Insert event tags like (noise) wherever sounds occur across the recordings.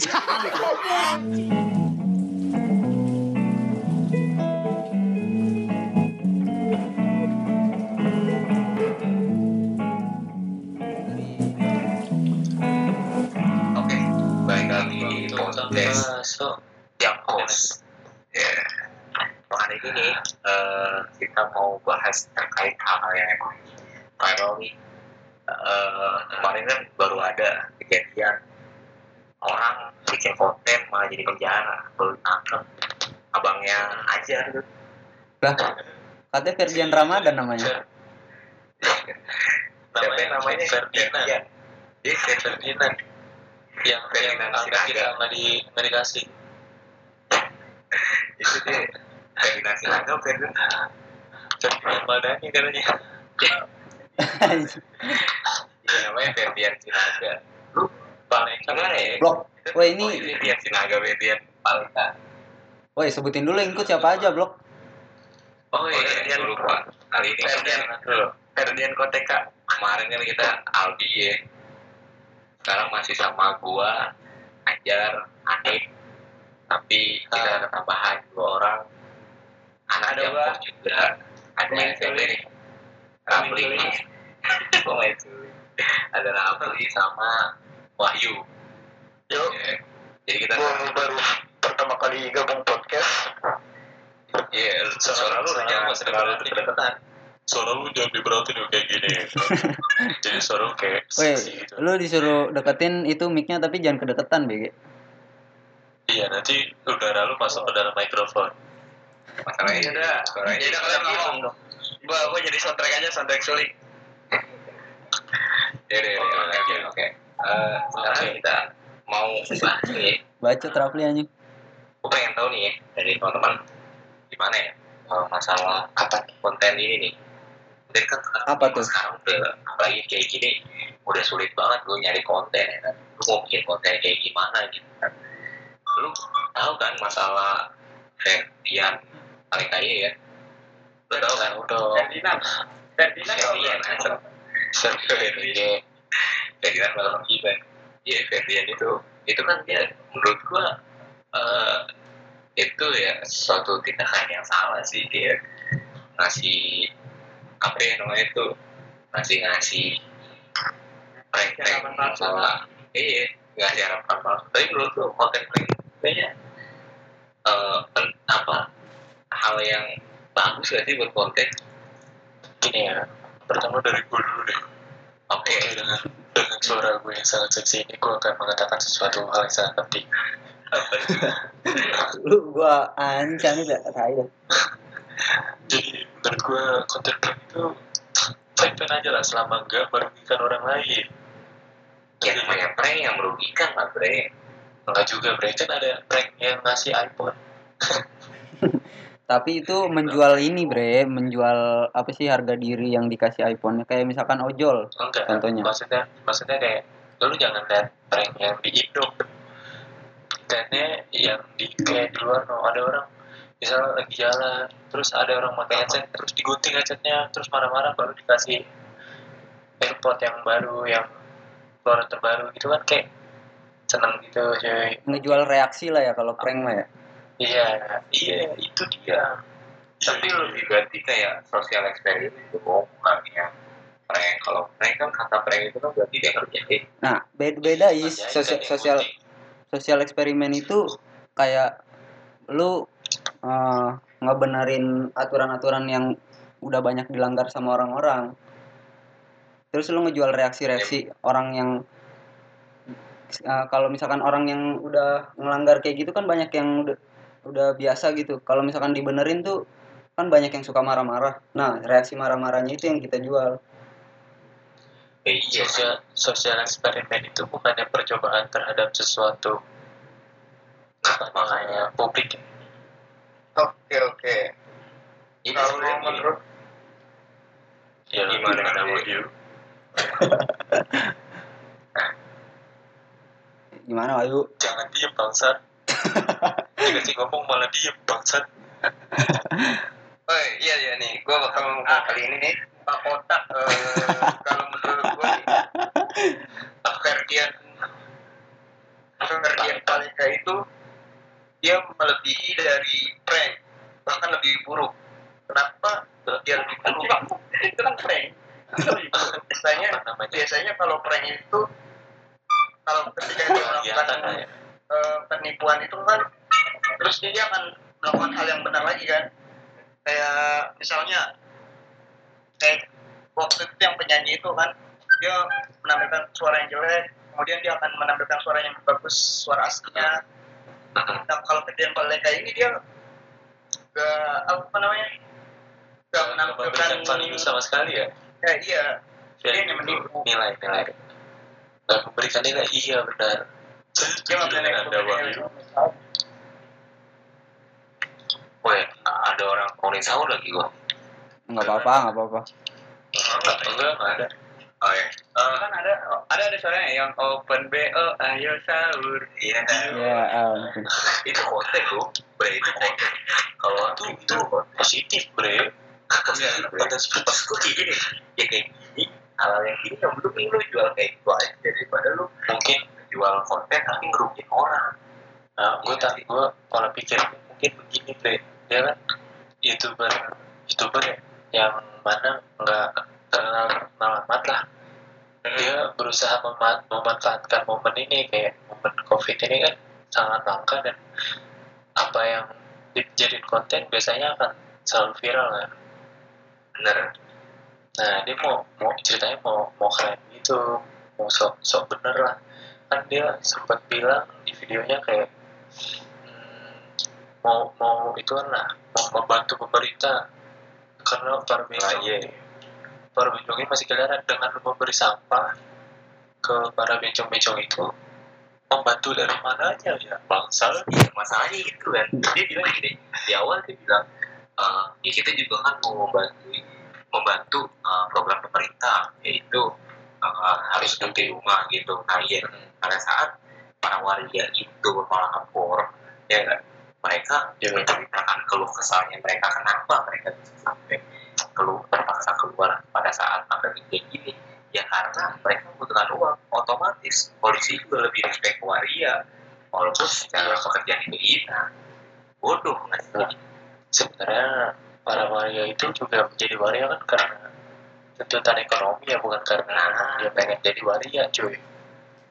Oke, lagi di podcast masuk yang host. Ya, hari ini eh, kita mau bahas terkait hal yang viral nih. Eh, kemarin kan baru ada kejadian orang bikin konten malah jadi penjara, baru ditangkap abangnya aja gitu. Lah, katanya Ferdian Ramadan namanya. Siapa namanya? Ferdinand Ferdian. Iya, Ferdian. Ferdinand yang yang Ferdinand angkat kita nggak di nggak dikasih (laughs) Itu dia. Ferdinand Sinaga, Ferdinand. Ferdinand Maldani katanya (laughs) Iya, namanya Ferdian Sinaga. Lu paling gimana ya? Blok. Wah, ini Oh, Ferdian Sinaga, Ferdian Palka. Woi, sebutin dulu yang ikut siapa aja, Blok. Oh iya, Ferdian lupa. Kali ini Ferdian dulu. Ferdian Koteka. Kemarin kan kita Albi ya. Sekarang masih sama gua, Ajar, Anip. Tapi kita ada tambahan dua orang. Anak Ada yang gua. juga. Ada yang nih. Ramli. Cuy. (laughs) Ada Ramli sama Wahyu. Ya. Jadi kita Gua baru pertama kali gabung podcast Iya, suara lu terlalu terlalu dekat. deketan suara lu jangan diberatin ya kayak gini (laughs) jadi suara lu kayak gitu lu disuruh deketin itu mic-nya tapi jangan kedeketan, BG. iya nanti udara lu masuk ke dalam mikrofon Masalahnya udah, suaranya Yaudah, udah kalian ngomong. Gua gua jadi soundtrack aja, soundtrack sulit. Ya udah, Oke, oke, oke, Eh, sekarang kita mau bahas nih. Baca Rafli anjing. Gua pengen tahu nih ya, dari teman-teman gimana ya masalah apa konten ini nih. Konten kan sekarang- Apa tuh? Sekarang udah apalagi kayak gini udah sulit banget gue nyari konten ya kan. Lu mau bikin konten kayak gimana gitu kan. Lu tahu kan masalah Ferdian paling kaya ya? Lu tahu kan? udah Ferdinand. Ferdinand Ferdinand. Ferdinand. Ferdinand malah gila. Iya Ferdinand itu itu kan dia menurut gua eh, itu ya suatu tindakan yang salah sih dia ngasih apa ya namanya itu ngasih ngasih prank prank masalah iya ngasih harapan palsu tapi menurut gua konten prank kayaknya eh, pen- apa hal yang bagus gak sih buat konten? Gini ya pertama dari gue dulu deh. Oke. Oke, dengan dengan suara gue yang sangat seksi ini gue akan mengatakan sesuatu hal yang sangat penting apa itu? (laughs) Lu gua ancam tai dah. jadi menurut gue konten prank itu fine fine aja lah selama nggak merugikan orang lain ya namanya prank yang merugikan lah bre Enggak juga, bre. Kan ada prank yang ngasih iPhone. (laughs) Tapi itu menjual ini, Bre, menjual apa sih harga diri yang dikasih iPhone-nya kayak misalkan ojol. Enggak. Contohnya. Maksudnya, maksudnya kayak lu jangan lihat prank yang di Indo. Lihatnya yang di kayak di luar no ada orang misalnya lagi jalan terus ada orang pakai headset terus digunting headsetnya terus marah-marah baru dikasih AirPod yang baru yang keluaran terbaru gitu kan kayak seneng gitu cuy Ngejual reaksi lah ya kalau prank mah ya. Iya iya itu dia. Tapi lebih berarti kayak sosial eksperimen itu bukan yang prank kalau prank kan kata prank itu kan berarti dia ngerjain Nah, beda, beda is Kerjain sosial sosial sosial eksperimen itu kayak lu eh, ngebenerin aturan-aturan yang udah banyak dilanggar sama orang-orang. Terus lu ngejual reaksi-reaksi orang yang eh, kalau misalkan orang yang udah ngelanggar kayak gitu kan banyak yang udah udah biasa gitu. Kalau misalkan dibenerin tuh kan banyak yang suka marah-marah. Nah, reaksi marah-marahnya itu yang kita jual. Eh, iya sosial sosial eksperimen itu bukannya percobaan terhadap sesuatu nah makanya publik oke oke ini Kalau menurut ya Gimana, gimana Bre? (laughs) Wahyu Gimana, Wayu? jangan diem bangsat dikasih ngomong malah diem bangsat. Oh iya iya nih, gue bakal ngomong kali ini nih. Pak Kotak eh, kalau menurut gue nih. Pak Ferdian. Ferdian Paleka itu dia melebihi dari prank bahkan lebih buruk. Kenapa dia lebih buruk? Itu kan prank. Biasanya biasanya kalau prank itu kalau ketika dia melakukan eh, penipuan itu kan terus dia akan melakukan hal yang benar lagi kan. Kayak misalnya kayak waktu itu yang penyanyi itu kan dia menampilkan suara yang jelek kemudian dia akan menampilkan suara yang bagus suara aslinya. Nah kalau kejadian Paleka ini dia gak apa namanya gak menampilkan value sama sekali ya? Ya iya. Dia hanya menipu. nilai nilai. Nggak memberikan nilai. Iya benar anda menampilkan Woi, ada orang ngomongin sahur lagi gua. nggak apa-apa nggak apa-apa enggak enggak nggak ada Oh ya. Kan ada ada ada suaranya yang open bo ayo sahur Iya. ya ampun. Itu konten lu. Bre itu konten. Kalau itu itu itu positif bre Enggak, pada Pas gue kayak gini, ya kayak gini, hal yang gini yang belum lu jual kayak gitu aja daripada lu mungkin jual konten tapi ngerugiin orang. nah, gue tak gue pola pikir mungkin begini bre dia kan? Youtuber youtuber ya yang mana nggak terkenal terkenal amat lah. Dia berusaha mema- memanfaatkan momen ini kayak momen covid ini kan sangat langka dan apa yang dijadiin konten biasanya akan selalu viral kan? Bener. nah dia mau mau ceritanya mau mau keren gitu mau sok sok bener lah kan dia sempat bilang di videonya kayak hmm, mau mau itu lah mau membantu pemerintah karena para bencong iya. para bencong ini masih kelihatan dengan memberi sampah ke para bencong-bencong itu membantu dari mananya ya bangsa Iya, masalahnya gitu kan. Dia bilang gini, di awal dia bilang, eh, ya kita juga kan mau membantu membantu eh, program pemerintah, yaitu eh, harus duduk di rumah gitu. Nah iya, pada saat para warga itu malah lapor, ya kan, mereka Ya. menceritakan keluh kesalnya mereka. Kenapa mereka bisa sampai keluar terpaksa keluar pada saat pandemi kayak gini? Ya karena mereka membutuhkan uang. Otomatis polisi juga lebih respect waria. Walaupun secara pekerjaan itu iya. Bodoh nggak sih? Sebenarnya para waria itu juga menjadi waria kan karena tuntutan ekonomi ya bukan karena dia pengen jadi waria cuy.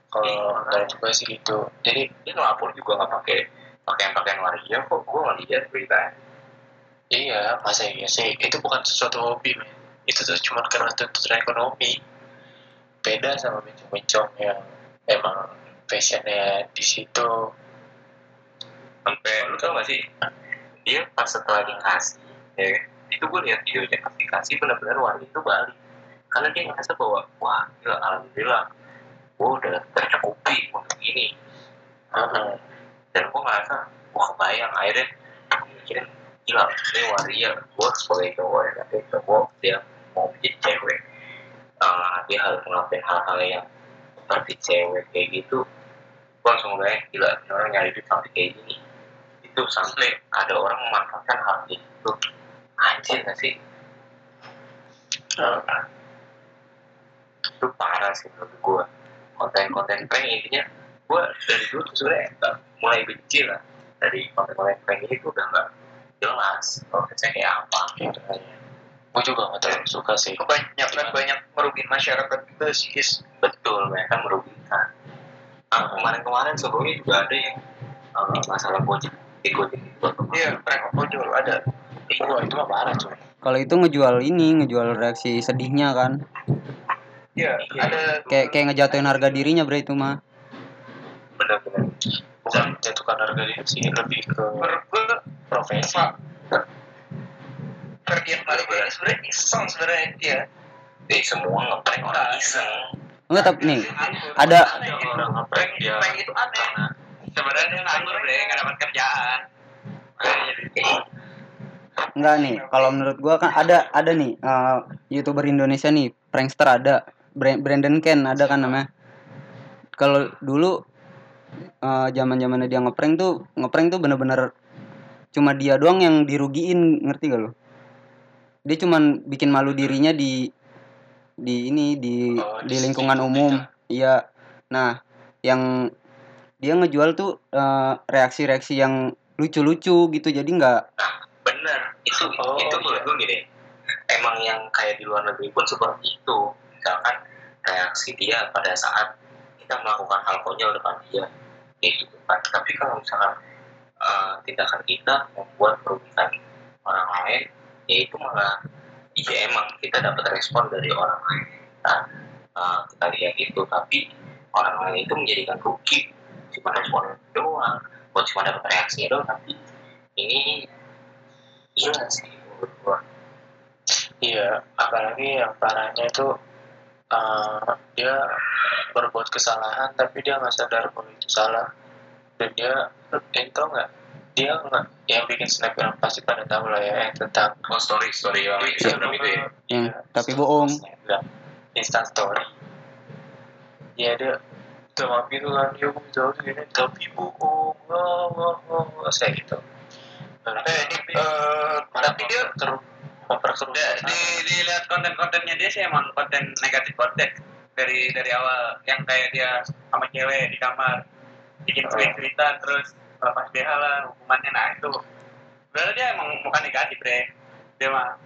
Kalau Iya. enggak juga sih gitu. Jadi dia ngelapor juga nggak pakai pakaian pakaian waria kok. Gue nggak lihat berita. Iya masa iya sih? Itu bukan sesuatu hobi men. Itu tuh cuma karena tuntutan ekonomi. Beda sama bencong-bencong yang emang passionnya di situ. Sampai lu tau gak sih? Dia pas setelah dikasih ya itu gue lihat videonya pas dikasih benar-benar waria itu balik karena dia ngerasa bahwa wah gila alhamdulillah gue udah tercukupi untuk ini. Heeh. dan gue ngerasa gue kebayang. Akhirnya mikirin gila ini waria gue sebagai cowok ya tapi cowok dia mau menjadi cewek uh, dia harus ngelakuin hal-hal yang seperti cewek kayak gitu. Gue langsung bayang gila orang nyari duit sampai kayak gini. Itu sampai ada orang memanfaatkan hal itu anjir gak sih? Heeh. itu parah sih menurut gue konten-konten prank intinya gue dari dulu tuh sebenarnya nggak mulai benci lah. Dari konten-konten prank ini tuh udah nggak jelas kontennya kayak apa Gitu. Kayaknya. gue juga nggak terlalu suka sih. Kebanyakan banyak merugikan masyarakat juga sih. Is. betul mereka merugikan. Nah, kemarin-kemarin sebelumnya juga ada yang uh, masalah gojek itu iya prank ojol ada Wah itu mah parah cuy. Kalau itu ngejual ini ngejual reaksi sedihnya kan. Iya Iya. ada kayak kayak ngejatuhin harga dirinya bre itu mah. Benar-benar bukan menjatuhkan harga diri sih lebih ke profesi. Pak Ferdian Paleka ini sebenarnya iseng sebenarnya dia jadi semua ngeprank orang iseng. Enggak tapi nih ada ada orang ngeprank dia prank itu aneh. sebenarnya dia nganggur deh nggak dapat kerjaan enggak nih kalau menurut gua kan ada ada nih eh, youtuber Indonesia nih prankster ada Bra- Brandon Ken ada kan namanya. Kalau dulu zaman zamannya dia ngeprank tuh ngeprank tuh bener-bener cuma dia doang yang dirugiin ngerti gak lo dia cuman bikin malu dirinya di di ini di Oh, di lingkungan umum. iya. Nah yang dia ngejual tuh eh, reaksi-reaksi yang lucu-lucu gitu jadi nggak bener. Itu Oh, itu iya. menurut gue gini. Emang yang kayak di luar negeri pun seperti itu. Misalkan reaksi dia pada saat kita melakukan hal konyol depan dia kayak gitu kan tapi kalau misalkan eh, tindakan kita membuat merugikan orang lain ya itu malah iya emang kita dapat respon dari orang lain. Nah, eh, kita lihat itu. Tapi orang lain itu menjadikan rugi cuma respon doang. Buat cuma dapat reaksinya doang tapi ini iya sih menurut gua Iya, apalagi yang parahnya itu eh, dia berbuat kesalahan tapi dia nggak sadar kalau itu salah. Dan dia ini tau nggak? Dia nggak yang bikin snapgram pasti pada tahu lah ya yang tentang oh story story yang Iya, Instagram itu ya? Yang iya, tapi bohong. instant story. Ya dia sama gitu kan ya gue tahu gini tapi bohong. Wah wah wah wah saya gitu eh, eh, tapi dia Ya, di dilihat konten-kontennya dia sih emang konten negatif konten. Dari dari awal. Yang kayak dia sama cewek di kamar. Bikin Oh. tweet tweetan terus lepas BH lah hukumannya. Nah itu. Berarti dia emang bukan negatif deh dia mah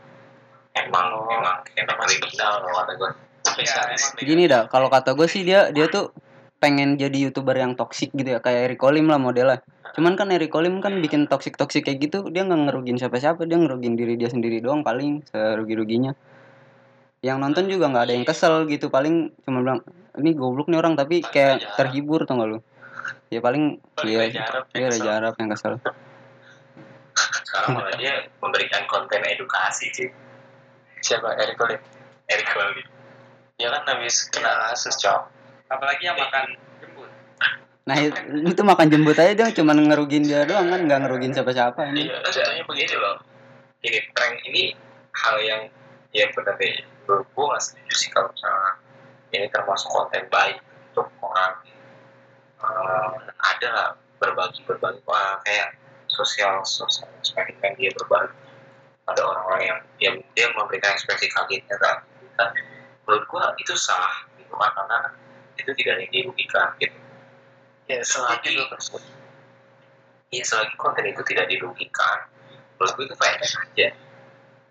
emang Oh. emang emang kriminal loh kata gua. Iya, emang gini dah kalau kata gue sih dia dia tuh pengen jadi youtuber yang toksik gitu ya. Kayak Eric Olim lah modelnya cuman kan Eric Olim kan bikin toksik toksik kayak gitu dia nggak ngerugin siapa siapa dia ngerugin diri dia sendiri doang paling serugi ruginya yang nonton juga nggak ada yang kesel gitu paling cuma bilang ini goblok nih orang tapi kayak terhibur tau gak lu? Ya paling Paling iya Reza Arab yang kesel. Sekarang malah dia memberikan konten edukasi sih siapa? Eric Olim Eric Wali dia kan habis kena kasus apalagi yang makan nah itu, itu makan jembut aja dia cuma ngerugin dia doang kan nggak ngerugin siapa siapa ini. Iya contohnya begini loh. Ini prank ini hal yang ya benar deh gue nggak setuju sih kalau misalnya ini termasuk konten baik untuk orang Eh, ada lah berbagi berbagi wah kayak sosial sosial eksperimen dia berbagi ada orang-orang yang yang dia memberikan ekspresi kagetnya kita menurut gua itu salah kan karena itu tidak ada yang dirugikan gitu ya selagi ya selagi konten itu tidak dirugikan menurut gua itu fine aja. Iya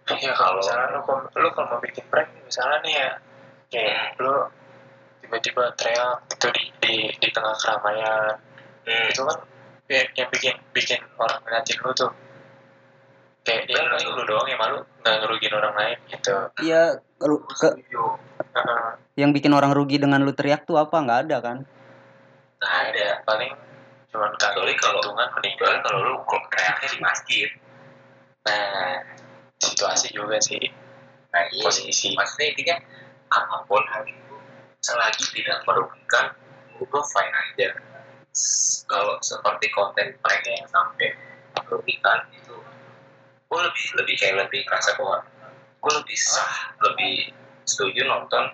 Kalau- kalau misalnya lu kalau kalau mau bikin prank misalnya nih ya kayak lu tiba-tiba teriak gitu di di, di tengah keramaian. Hmm. itu kan kayak yang bikin bikin orang ngeliatin lu tuh. Kayak dia paling lu doang yang malu nggak ngerugin orang lain gitu. Iya lu- ke, setuju. Heeh. yang bikin orang rugi dengan lu teriak tuh apa? Nggak ada kan nggak ada. Paling cuman kali kalau- kecuali meninggal kalau lu kok teriaknya di masjid. Nah situasi juga sih. Nah iya. Posisi. Maksudnya intinya apa pun hal itu selagi tidak merugikan gue fine aja. Kalau seperti konten prank yang sampai merugikan itu gue lebih lebih kayak lebih ngerasa bahwa gue lebih sah lebih setuju nonton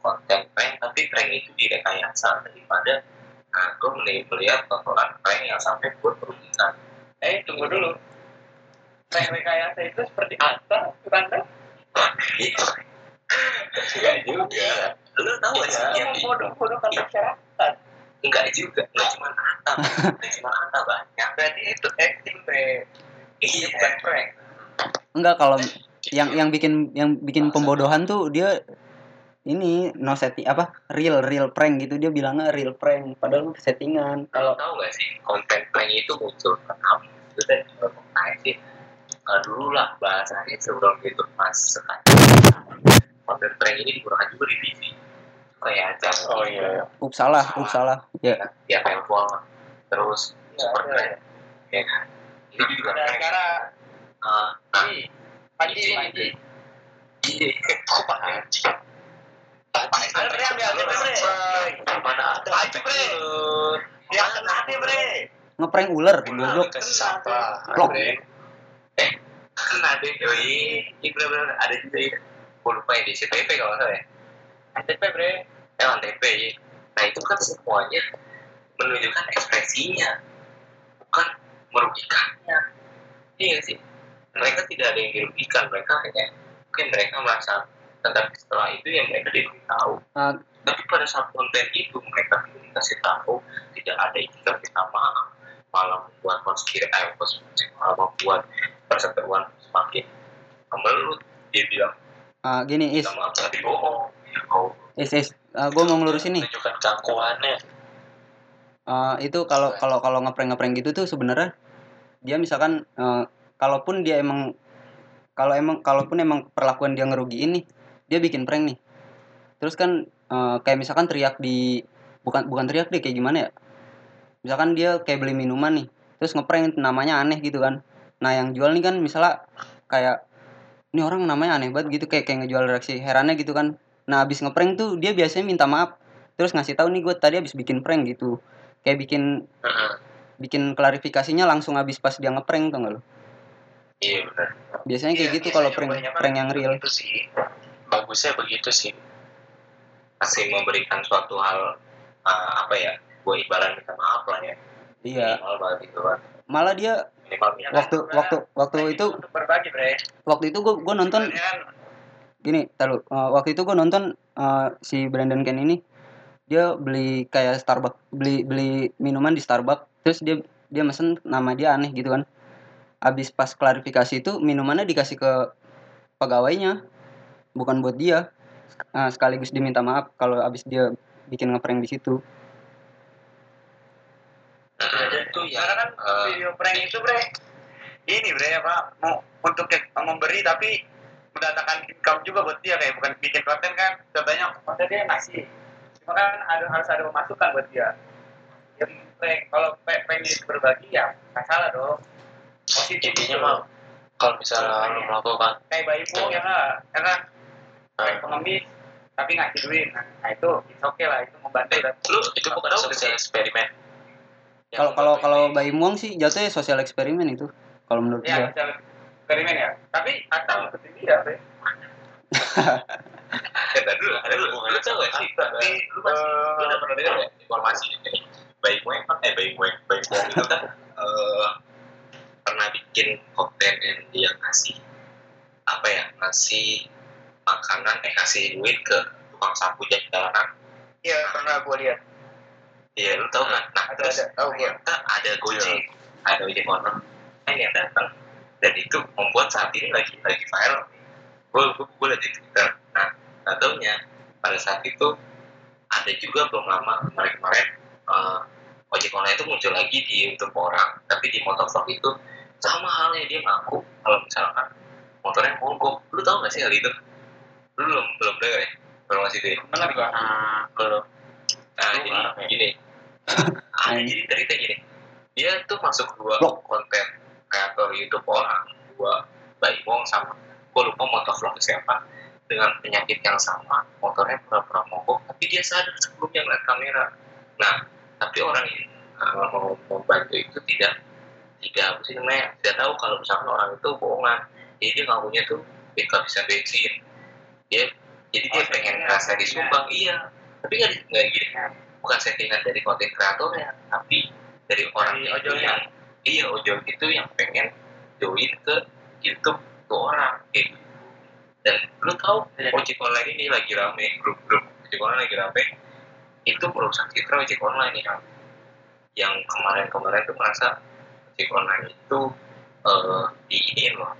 konten prank tapi prank itu direkayasa daripada nah, mending melihat tontonan prank yang sampai gue merugikan eh tunggu dulu. Prank rekayasa itu seperti apa? Bukan gitu enggak juga. Lu tahu gak sih Iya. yang di bodoh-bodohkan masyarakat enggak juga enggak cuma Ata (laughs) enggak cuma Ata banyak berarti itu acting bre iya. bukan prank enggak kalau yang yang bikin yang bikin pembodohan tuh dia ini no setting apa real real prank gitu. Dia bilangnya real prank padahal itu settingan. Kalau tahu gak sih konten prank itu muncul pertama itu dari permukaan sih. Nah, dulu lah bahasanya sebelum itu pas sekarang. Konten prank ini digunakan juga di TV kayak acara oh iya up salah up salah. ya. Ya telepon terus Iya, super iya. keren ya kan? Itu juga ada prank. acara Ah, nah ini Panji. Panji. Iya. (laughs) Kok panci Kena bre ngeprank ular goblok. Andre. kan ada oh iya ada juga ya gue lupa CTP kalau ya bre eh nah itu kan semuanya menunjukkan ekspresinya bukan merugikannya iya sih mereka tidak ada yang dirugikan mereka hanya mungkin mereka merasa tetapi setelah itu yang mereka diberitahu. Tapi pada saat konten itu mereka dikasih tahu tidak ada itikat minta maaf. Malah membuat konspirasi eh, konspirasi malah membuat perseteruan semakin kemelut dia bilang Ah, gini is. Maaf tapi bohong. Is is. Gue mau ngelurusin nih Menunjukkan keangkuhannya. Eh, itu kalau kalau kalau ngeprank ngeprank gitu tuh sebenarnya dia misalkan eh, kalaupun dia emang kalau emang kalaupun emang perlakuan dia ngerugiin nih dia bikin prank nih. Terus kan eh, kayak misalkan teriak di bukan bukan teriak deh kayak gimana ya? Misalkan dia kayak beli minuman nih terus ngeprank namanya aneh gitu kan. Nah yang jual nih kan misalnya kayak ini orang namanya aneh banget gitu kayak kayak ngejual reaksi herannya gitu kan. Nah abis ngeprank tuh dia biasanya minta maaf. Terus ngasih tahu nih gue tadi abis bikin prank gitu. Kayak bikin bikin klarifikasinya langsung habis pas dia ngeprank tuh nggak lo iya benar biasanya kayak Iya, gitu kalau biasanya prank prank yang real. itu sih Bagusnya begitu sih. masih memberikan suatu hal uh, apa ya gue ibarat minta maaf lah ya. Iya. Minimal banget gitu kan malah dia minimal waktu waktu waktu itu untuk berbagi bre. waktu itu gue gue nonton Sebenarnya kan gini tahu waktu itu gue nonton eh, si Brandon Ken ini dia beli kayak Starbucks beli beli minuman di Starbucks terus dia dia mesen nama dia aneh gitu kan. Abis pas klarifikasi itu minumannya dikasih ke pegawainya bukan buat dia. Eh, sekaligus diminta maaf kalau abis dia bikin ngeprank di situ. Itu ya karena kan eh, video prank itu bre ini bre apa mau untuk yang memberi tapi mendatangkan income juga buat dia kayak bukan bikin konten kan contohnya konten dia ngasih. Cuma kan ada harus ada pemasukan buat dia. Bikin prank kalau pe- pengen itu berbagi ya nggak salah dong. Positif Intinya gitu. mah kalau misalnya lo melakukan kayak bayi bu ya nggak? Ya kan eh, pengemis tapi ngasih duit nah, nah itu it's okay lah itu membantu dan lu itu bukan tahu sosial eksperimen. Kalau kalau kalau bayi muang sih jatuhnya sosial eksperimen itu kalau menurut ya gua bisa eksperimen ya tapi atau ikutin dia Eh, (laughs) tadi dulu, ada dulu. Lu tau gak sih? Tapi lu masih, lu udah pernah dengar gak informasi ini? Bayi Mueng kan, eh Bayi Mueng, Bayi Mueng itu kan eh, pernah bikin konten yang dia ngasih apa ya ngasih makanan eh ngasih duit ke tukang sapu jalan jalanan. Iya pernah gue lihat. Iya lu tau kan nah ada terus ada. Tahu gue ternyata ada gojek. Ada ojek online yang datang. Dan itu membuat saat ini lagi lagi viral. Gue gue gue liat di twitter. Nah nggak taunya pada saat itu ada juga belum lama kemarin kemarin uh, ojek online itu muncul lagi di youtube orang. Tapi di motovlog itu sama halnya dia ngaku kalau misalkan motornya mogok. Lu tau gak sih hal itu belum belum dengar ya informasi itu ya? benar gua Hmm, belum. Nah, jadi gini. ada (laughs) jadi cerita gini. Dia tuh masuk dua Blok. konten kreator YouTube orang, dua Bayi Wong sama gue lupa motovlog siapa dengan penyakit yang sama motornya pura-pura mogok tapi dia sadar sebelumnya ngeliat kamera nah tapi orang yang uh, mau membantu itu tidak tidak apa sih namanya tidak tahu kalau misalkan orang itu bohongan jadi dia ngakunya tuh dia kehabisan bensin dia jadi dia Oh, pengen ngerasa disumbang iya. Tapi nggak nggak gini. Bukan settingan dari konten kreatornya tapi dari orang itu ojolnya. yang iya ojol itu yang pengen join ke YouTube ke orang kayak gitu. dan lu tahu ojek online ini lagi rame grup-grup ojek online lagi rame. Itu merusak citra ojek online ya. Yang kemarin-kemarin tuh merasa ojek online itu eh diinin loh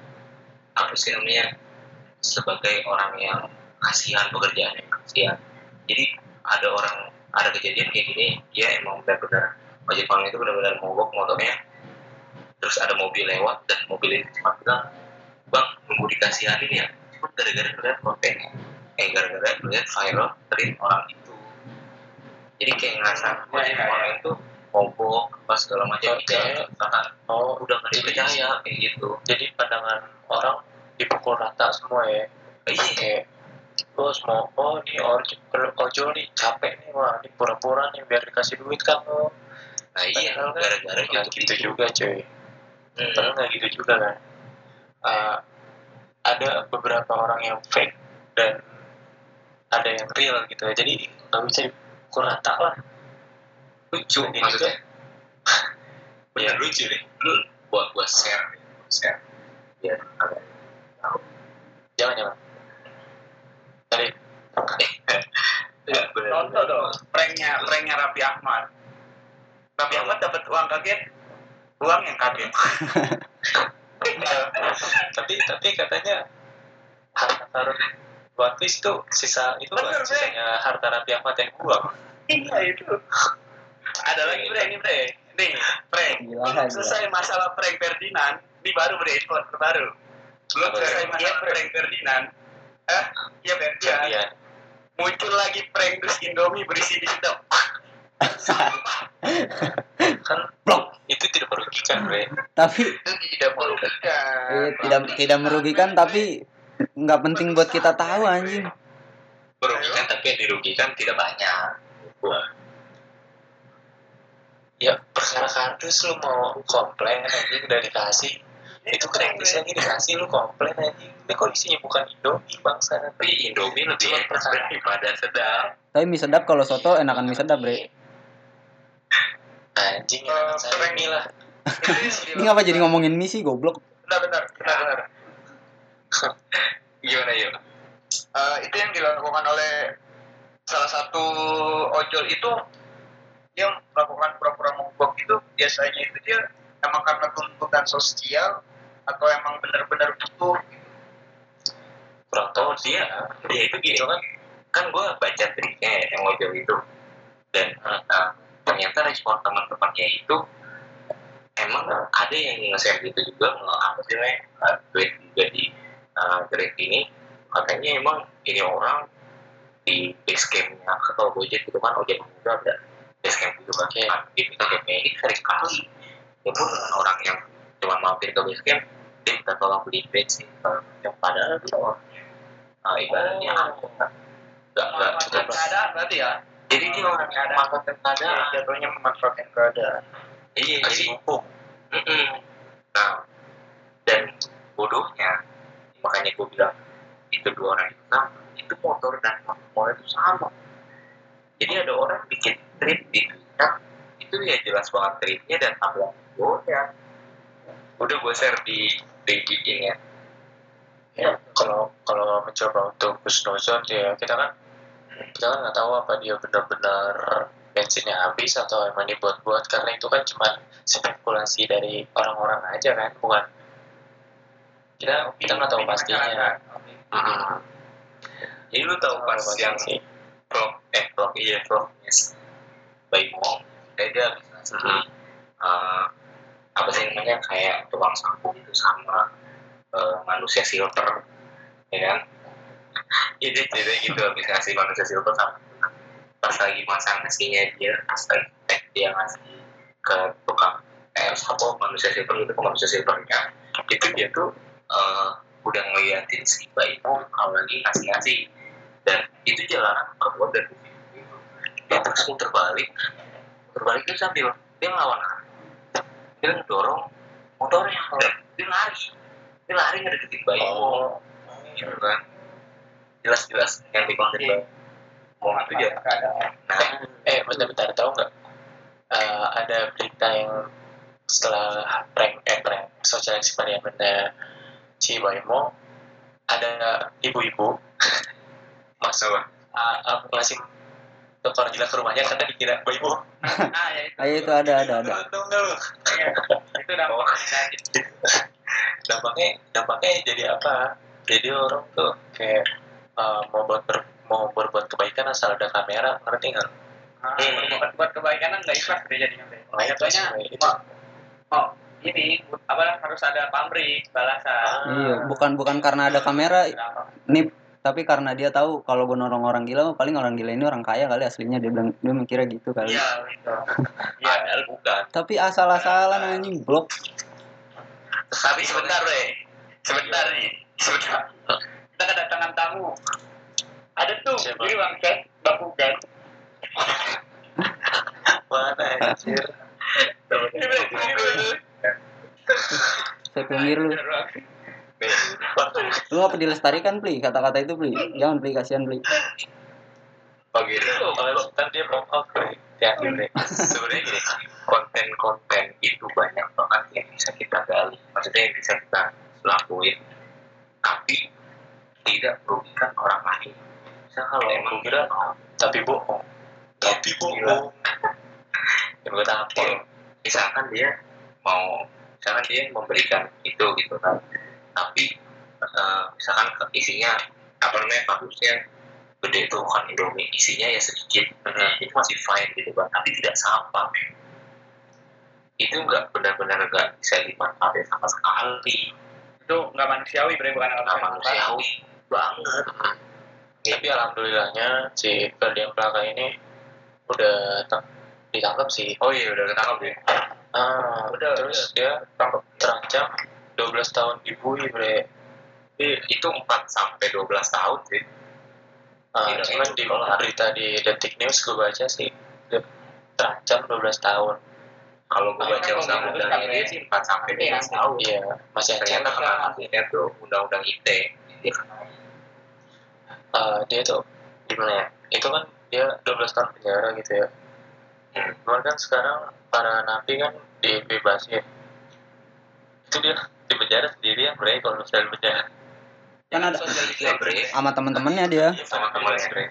apa sih namanya sebagai orang yang kasihan pekerjaannya kasihan. Jadi ada orang ada kejadian kayak gini dia emang benar-benar ojek online itu benar-benar mogok motornya terus ada mobil lewat dan mobil itu cuma bilang bang nunggu dikasihanin ya? Cuma gara-gara ngeliat kontennya. Eh gara-gara ngeliat viral dari orang itu. Jadi kayak ngerasa ojek online itu mogok apa segala macam Oke. tidak karena Oh, udah nggak dipercaya kayak gitu. Jadi pandangan orang dipukul rata semua ya. iya oh semua oh ini ojol ojol nih capek nih wah ini pura-pura nih biar dikasih duit kamu. nah iya kan gara-gara YouTube gitu itu. juga cuy. Hmm. Padahal nggak gitu juga kan. Uh, ada beberapa orang yang fake dan ada yang real gitu ya. Jadi nggak bisa dipukul rata lah. lucu Jadi maksudnya Iya. (laughs) bener lucu nih lu buat gua share nih share tahu Jangan jangan. Tadi itu Ya, contoh dong. Pranknya pranknya Raffi Ahmad. Raffi Ahmad dapat uang kaget. Uang yang kaget. (laughs) Tapi tapi katanya harta karun One Piece tuh sisa itu Bener, kan sisanya harta Raffi Ahmad yang buang iya itu. Ada lagi bre ini bre. Nih prank Gila, belum gila. selesai masalah prank Ferdinand ini baru bre info terbaru belum selesai ya? prank Ferdinand. Eh iya Ferdinand Iya. muncul lagi prank dus Indomie berisi di sedap kan Blok. itu tidak merugikan bre tapi itu tidak merugikan. Eh, tidak tidak merugikan tapi nggak penting buat kita tahu anjing. Merugikan tapi yang dirugikan tidak banyak. Gua ya perkara kardus lu mau komplain anjing udah dikasih itu gratis lagi dikasih lu komplain anjing. Ini kok isinya bukan Indomie bangsa. Tapi Indomie lebih enak daripada sedap. Tapi mie sedap kalau soto enakan mie sedap bre. Anjing saya (laughs) ini lah ini ngapa jadi ngomongin mie sih goblok? Benar benar benar benar (laughs) gimana yuk? Eh, itu yang dilakukan oleh salah satu ojol itu dia melakukan pura-pura mogok itu biasanya itu dia emang karena tuntutan sosial atau emang benar-benar butuh? Kurang tahu dia dia itu gini kan. Kan gue baca triknya ya, yang ojol itu. Dan uh, ternyata respon teman-temannya itu emang ada yang nge-share gitu juga apa sih uh, tweet juga di uh, thread ini. Katanya emang ini orang di base campnya atau gojek gitu kan ojek itu ada base camp gitu kan. Di base campnya ini sering kali ya pun orang yang cuma mampir ke base camp dia minta tolong beli bensin yang padahal itu orangnya uh, ibaratnya nggak nggak memanfaatkan keadaan berarti ya jadi dia orang yang memanfaatkan keadaan Iya, jatuhnya memanfaatkan keadaan iya jadi kasih Mm-mm. Nah, dan bodohnya, makanya gue bilang itu dua orang itu sama. Itu motor dan motor itu sama. Jadi ada orang bikin trip di Twitter, itu ya jelas banget tripnya dan uploadnya. Udah gue share di di IG-nya. ya kalau kalau mencoba untuk husnuzon ya kita kan kita kan nggak tahu apa dia benar-benar bensinnya habis atau emang dibuat-buat karena itu kan cuma spekulasi dari orang-orang aja kan bukan? Kita kita nggak tahu pastinya. Mm-mm. Jadi lu tahu pas yang sih vlog eh vlog iya Baimo kayak dia habis. Ngasih eh, apa sih namanya kayak tukang sapu itu sama eh, manusia silver ya kan? Jadi jadi gitu habis ngasih manusia silver sama. Pas lagi masang nasinya dia pas lagi eh, dia ngasih ke tukang eh sapu manusia silver itu ke manusia silvernya itu dia tuh eh, udah ngeliatin si Baimo kalau lagi ngasih-ngasih. Dan itu jalanan terbuat dari itu. Terus muter balik. Muter balik itu sambil dia ngelawan dia ngedorong motornya. Dia lari. Dia lari ngedeketin bayi oh. Gitu kan? Jelas-jelas. Yang di konten bayi mau itu dia. Nah eh bentar-bentar tahu nggak? Eh, ada berita yang setelah prank eh prank social eksperimennya si Baimo ada ibu-ibu masa uh, uh, ngasih dokter jilat ke rumahnya karena dikira Baimo nah ya itu. Ayo itu ada ada ada. Lu? Iya. itu dampaknya dampaknya dampaknya jadi apa? Jadi orang tuh kayak uh, mau buat ber- mau berbuat kebaikan asal ada kamera ngerti nggak? Nah, buat, buat kebaikan kan nggak ikhlas deh jadinya deh. Nah, itu Jatuhnya mau, mau ini apa harus ada pamrih balasan. iya bukan bukan karena ada kamera nih tapi karena dia tahu kalau gue nolong orang gila paling orang gila ini orang kaya kali aslinya dia bilang dia mikirnya gitu kali Iya itu. Iya. (laughs) bukan tapi asal-asalan anjing blok tapi sebentar weh sebentar nih sebentar Kita kedatangan tamu. Ada tuh Siapa? ini bangsa bakugan. (laughs) mana anjir saya pinggir lu lu apa dilestarikan pli kata-kata itu pli jangan pli kasihan pli pagi ini tuh kalau kan dia mau out bre hati-hati bre sebenarnya gini konten-konten itu banyak banget yang bisa kita gali. Maksudnya yang bisa kita lakuin. Tapi tidak merugikan orang lain. Misal kalau Emang kira tapi bohong. Tapi bohong. (laughs) Yang gue tampol misalkan dia mau misalkan dia memberikan itu gitu kan tapi eh, misalkan isinya apa namanya kardusnya gede tuh kan Indomie. Isinya ya sedikit. Itu masih fine gitu kan tapi tidak sampai itu nggak benar-benar nggak bisa dimanfaatin sama sekali. Itu nggak manusiawi bre. Bukan nggak manusiawi banget. Tapi alhamdulillahnya si Ferdian Plaka ini udah ditangkap sih. Oh iya udah ketangkap ya? Ah Udah, terus dia terancam 12 tahun dibui bre. Itu 4 sampai 12 tahun sih. Tidak cuman itu di berita di Detik News gue baca sih terancam 12 tahun. Kalau gue baca kan memutuskan, dia ya. sih 4 sampai Iya, 12 tahun. Iya masih ternyata kena. kasusnya tuh undang-undang ITE Dia kena eh, dia tuh gimana ya? Itu kan dia 12 tahun penjara gitu ya. Hmm. cuman kan sekarang para napi kan dibebasin itu dia di penjara sendirian bre kalau misalnya di penjara. Kan ada Ya, bre. sama teman-temannya dia. Sama temannya bre.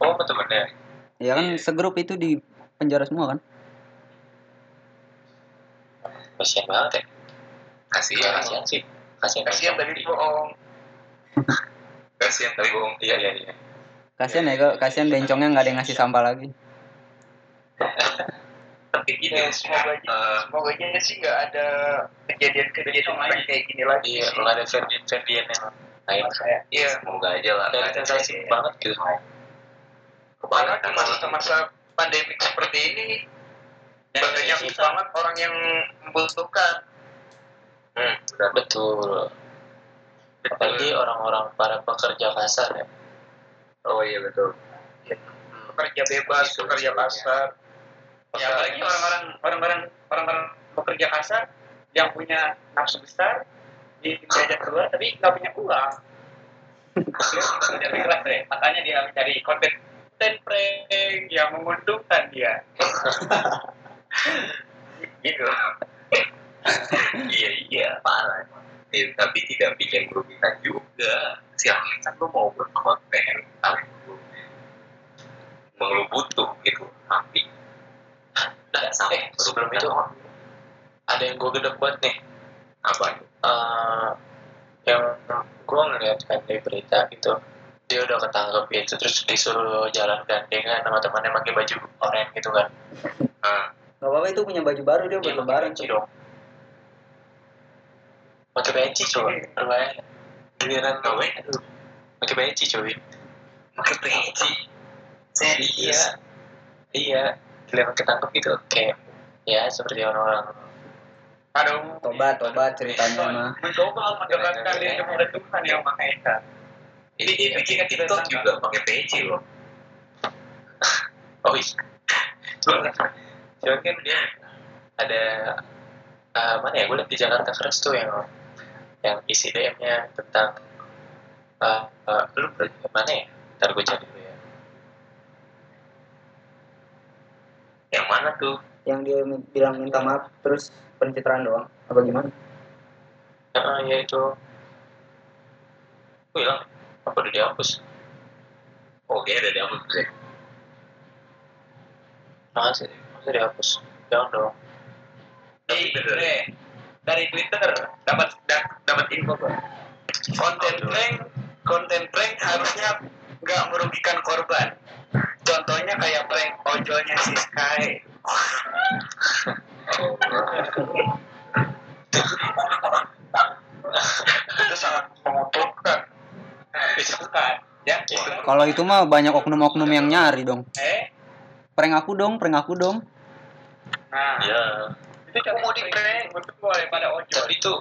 Oh sama temennya. Ya kan segrup itu di penjara semua kan? Kasian banget ya. Kasihan kasian sih. Kasian kasihan tadi bohong. (laughs) Kasihan tapi bohong. Iya iya iya. Kasian ya kok kasian bencongnya nggak ada yang ngasih sampah lagi ya semoga aja eh, semoga aja sih nggak ada kejadian-kejadian kayak gini lagi iya nggak ada Ferdian yang lain Kayak, ya iya semoga aja lah. dari sensasi kejadian. banget gitu. Kebanyakan di masa-masa pandemik seperti ini banyak banget orang yang membutuhkan. Hmm, betul. Apalagi orang-orang para pekerja kasar ya. Oh iya betul. Pekerja bebas pekerja sebetulnya. Ya apalagi orang-orang orang-orang orang-orang pekerja kasar yang punya nafsu besar di diajak keluar tapi nggak punya uang. Jadi keras deh makanya dia mencari konten konten prank yang menguntungkan dia. Gitu. Iya iya parah. Tapi tidak bikin merugikan juga. Silakan lu mau berkonten tapi lu butuh gitu. Tapi nah tidak sampai eh sebelum itu ada yang gue gedek buat nih. Apa? Eh yang gue ngeliat kan di berita gitu dia udah ketangkep gitu terus disuruh jalan gandengan sama temannya pakai baju oranye gitu kan. Nah, nggak apa-apa itu punya baju baru dia buat pakai lebaran peci dong. Pakai peci coba terbayang giliran Gawe. pakai peci coba pakai peci serius? Iya iya giliran ketangkep gitu kayak ya seperti orang-orang aduh tobat tobat ceritanya mah mencoba mendekatkan diri kepada Tuhan yang Maha Esa ini dia bikin TikTok juga pakai peci loh oh iya cuman cuman kan dia ada eh, mana ya gue liat di Jakarta Keras tuh yang yang isi DM-nya tentang eh eh, lu mana ya ntar gue cari dulu ya yang mana tuh? Yang dia bilang minta maaf terus pencitraan doang. Apa gimana? Ah, ya itu. Gue bilang apa udah dihapus? Oh dia ada dapet sih masa masa dihapus jangan dong bener Eh, dari Twitter dapat da- dapat info kok. Konten prank, konten prank harusnya nggak merugikan korban. Contohnya kayak prank ojolnya si Sky. Itu sangat menguntungkan. Bukan, ya? kalau itu mah banyak oknum-oknum yang nyari dong Eh, prank aku dong prank aku dong nah, ya itu cara mau di prank daripada ojol. tapi itu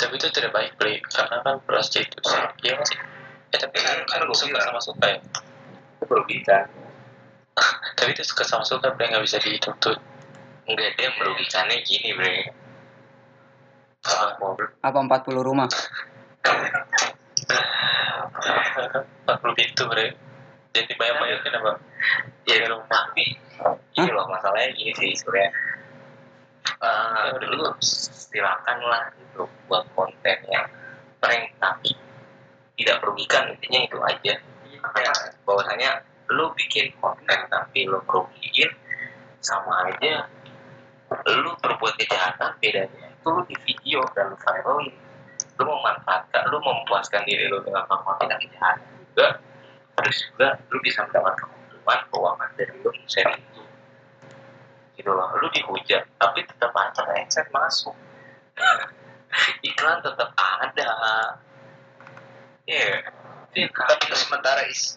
tapi itu tidak baik beli karena kan prostitusi iya sih eh tapi kan Kan gua suka bilang. sama suka ya merugikan (laughs) tapi itu suka sama suka beli nggak bisa dituntut. Enggak dia merugikannya gini bre. Ah. mau apa 40 rumah? (laughs) 40 pintu bre. Jadi bayang-bayangin apa? Ya tapi ini loh masalahnya gini sih sebenarnya Eh, Ya, udah lu silakan lah itu buat konten yang prank tapi tidak merugikan intinya itu aja ya, bahwasanya lu bikin konten tapi lu merugiin sama aja lu berbuat kejahatan bedanya itu lu di video dan lu viralin. Lu memanfaatkan lu memuaskan diri lu dengan melakukan tindak kejahatan juga terus juga lu bisa mendapatkan keuntungan keuangan dari lu sharing itu. Gitu loh lu dihujat tapi tetap aja AdSense masuk. (laughs) Iklan tetap ada. Iya, yeah. Tapi itu sementara is.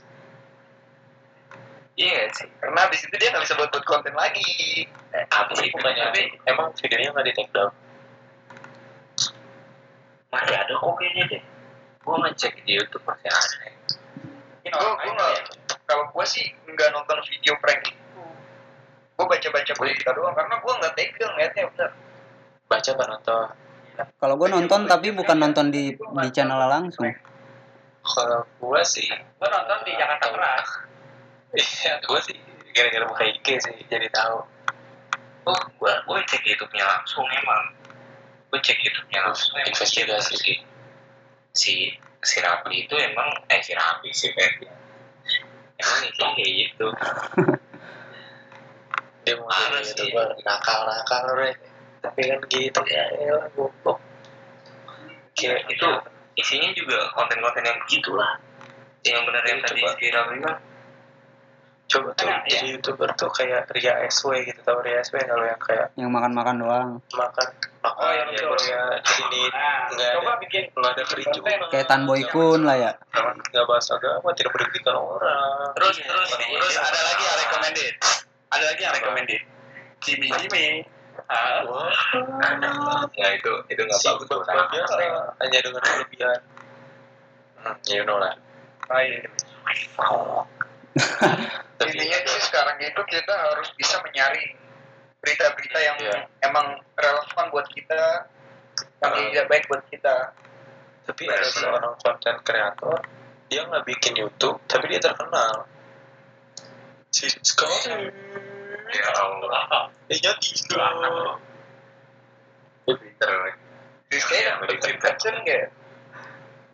Iya sih. karena habis itu dia nggak bisa buat buat konten lagi. Eh, Tapi itu bukannya tapi emang videonya nggak di take down? Masih ada kok kayaknya deh. Gue ngecek di YouTube masih ada. gue gue nggak kalau gue sih nggak nonton video prank itu. Gue baca baca berita doang karena gue nggak tega ngeliatnya bener. Baca kan nonton? Kalau gue nonton tapi bukan nonton di di channel langsung. Kalau gua sih gue nonton di Jakarta Keras iya gua sih gara-gara buka IG sih jadi tahu Oh, gue gue cek YouTube-nya langsung emang. Gue cek YouTube-nya langsung. emang Investigasi. si si si Rapi itu emang eh si Rapi si Ferdi. Emang itu kayak gitu. dia mau jadi sih. youtuber nakal nakal re tapi kan gitu ya elah goblok Kira itu isinya juga konten-konten yang begitulah. Yang benar yang tadi Coba. viral itu. coba tuh Enak, ya? jadi youtuber tuh kayak Ria SW gitu tau Ria SW kalau yang kayak Yang makan-makan doang. makan makan Oh, yang ya itu. kayak ini nah nggak ada bikin nggak ada kericuhan Kayak Tan Boy Kun lah ya. nggak bahas agama tidak merugikan orang Terus Iya, terus orang terus ada lagi yang recommended. Ada lagi yang recommended. Jimmy Jimmy. Ah, Wah, ya itu itu nggak si bagus bang biasa hanya dengan kelebihan. Hmm, you know lah. (laughs) Tapi- intinya sih sekarang itu kita harus bisa menyaring berita-berita yang Iya. emang relevan buat kita yang Uh. tidak baik buat kita. Tapi ada seorang konten kreator dia nggak bikin YouTube tapi dia terkenal. Si sekali Ya Twitter. Iya, Twitter.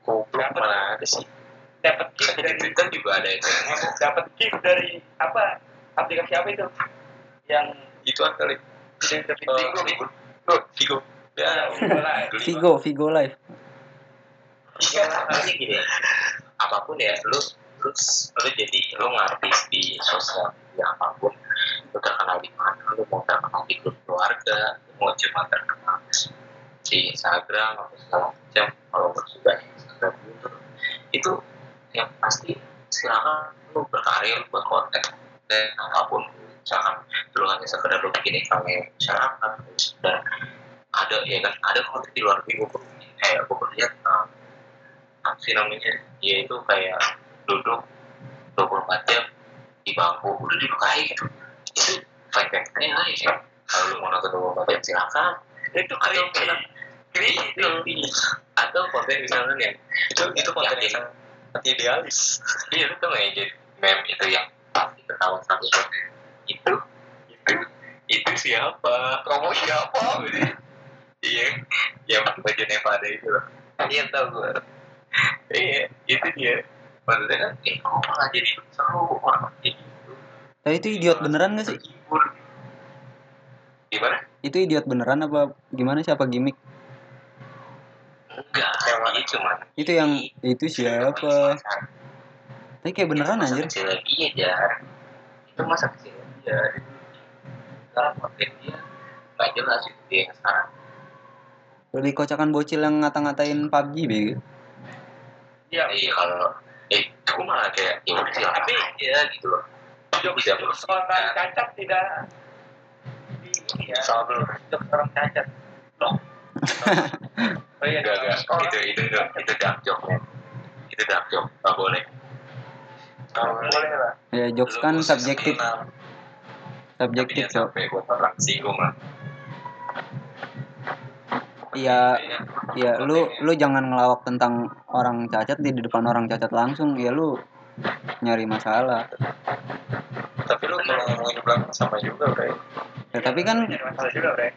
goblok mana ada sih dapat gift Di dari Twitter juga ada itu. dapat gift dari apa aplikasi apa itu yang ituan kali Vigo Vigo. Tuh. Vigo Ya, ya Live. Iya, ini gini. Apa pun ya, lu terus lu jadi lu ngartis di sosial media apa pun lu mau terkenal di grup keluarga lu mau cuma terkenal di Instagram atau segala macam kalau sudah Instagram gitu itu yang pasti silakan lu berkarir buat konten dan apa pun misalkan lu hanya sekedar lu bikin iklan masyarakat dan ada ya kan ada konten di luar minggu kayak gue lihat uh, apa sih namanya dia itu kayak duduk 24 jam di bangku udah dibukain gitu itu fine aja lah ya kalau lu mau nonton 24 jam silakan. Itu atau misalkan creepy atau konten misalnya yang itu itu konten Yakin. yang sangat idealis. Iya lu tuh nggak jadi meme itu yang pasti ketawa satu itu itu itu siapa? Kamu siapa iya. Yang baju Nevada itu. Iya tau gue iya itu dia. Maksudnya kan eh kok malah jadi seru orang kayak gitu? Tapi itu idiot beneran gak sih? Gimana Itu idiot beneran apa gimana siapa gimmick? enggak Yang mana? ini cuman Itu yang itu siapa? Tapi kayak beneran masa anjir. kecil dia jar itu masa kecil dia dalam konten dia nggak jelas itu dia yang sekarang Lebih kocakan bocil yang ngata-ngatain PUBG bego. iya iya kalau eh aku malah kayak ya udah silakan Tapi- aja gitu loh bisa orang cacat tidak di ini ya. Sama belum untuk orang cacat. Loh oh iya enggak enggak. itu itu itu itu dark joke itu dark joke nggak boleh. Boleh. lah. Ya jokes kan subjektif, subjektif cok. sampai buat orang singgung lah. Iya, ya lu lu jangan ngelawak tentang orang cacat di depan orang cacat langsung. Ya lu nyari masalah. Tapi lu kalau ngomongin di belakang sama juga bre Ya, tapi kan Jadi masalah juga bre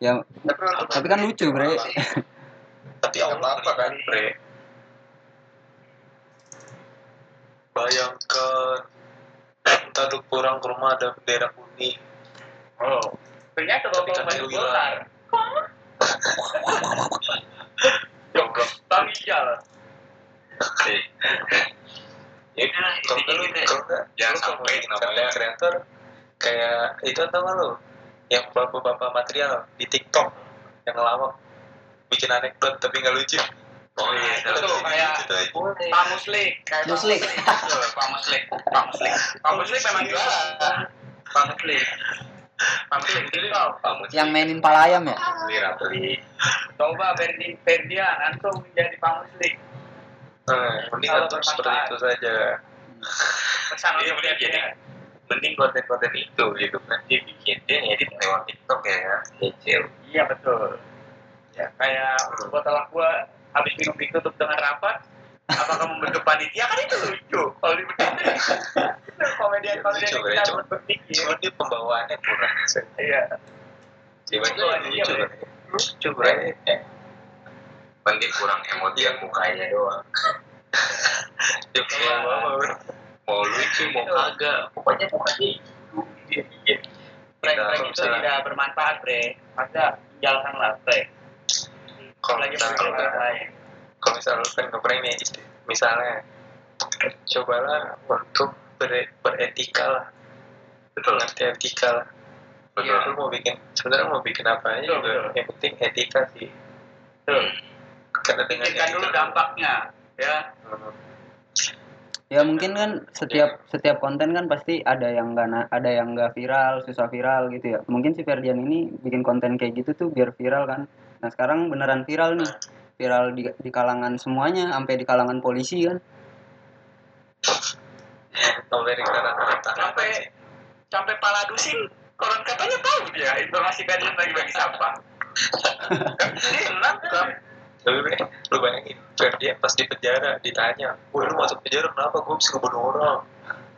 ya tapi tapi kan lucu bre. tapi Allah apa-apa kan. bre bayangkan entah lu pulang ke rumah ada bendera kuning Oh. Ternyata Tapi bapak bapak Golkar. (laughs) Goblok. Bang Ijal. Ya udah lah, kalau intinya gitu ya. Jangan sampai namanya- creator kayak itu tau gak lu yang bapak-bapak material di TikTok yang lawak bikin anekdot tapi nggak lucu Oh iya, Itu itu. kayak Gitu aja. Pak Muslik. Kayak Pak Muslik. Betul, Pak Muslik. Pak Muslik. Pak Muslik memang jualan. Pak Muslik. Pak Muslik jadi kau. Kamu yang mainin pala ayam ya. Coba Ferdi Ferdian antum menjadi Pak Muslik. Nah, mending atur seperti itu saja Pesan Iya, untuk mending jadi. Mending konten-konten itu gitu kan dia bikin dia ngedit lewat TikTok ya, kecil. Iya betul. Ya kayak setelah gua habis minum ditutup dengan rapat, apakah membentuk panitia kan itu lucu. Kalau di itu komedian komedian Lucu, kita Cuman- berpikir. cuma dia pembawaannya kurang Iya. coba Lucu aja aja, lucu bre. Kan Mending kurang emoji yang mukanya doang. (laughs) dia bawa Mau lucu mau kagak, pokoknya pokoknya dia bikin. Prank-prank itu tidak bermanfaat, Bre. Maka tinggalkanlah prank. kalau menurut orang lain. kalau misalnya lu pengen ngeprank nih misalnya cobalah untuk ber, beretika lah Betul, ngerti etika lah betul. lu mau bikin sebenarnya mau bikin apa aja Betul, juga betul. yang penting etika sih Betul. Karena dengan Pikirkan dulu dampaknya, ya. Ya mungkin kan setiap setiap konten kan pasti ada yang nggak na- ada yang nggak viral susah viral gitu ya. Mungkin si Ferdian ini bikin konten kayak gitu tuh biar viral kan. Nah sekarang beneran viral nih. Viral di, di kalangan semuanya sampai di kalangan polisi kan. Sampai di rata Sampai sampai pala dusin koran katanya tahu dia informasi Ferdian lagi bagi sampah. (laughs) Tapi Bre, lu bayangin Ferdian pas di penjara ditanya Woi lu masuk penjara kenapa gue bisa ngebunuh orang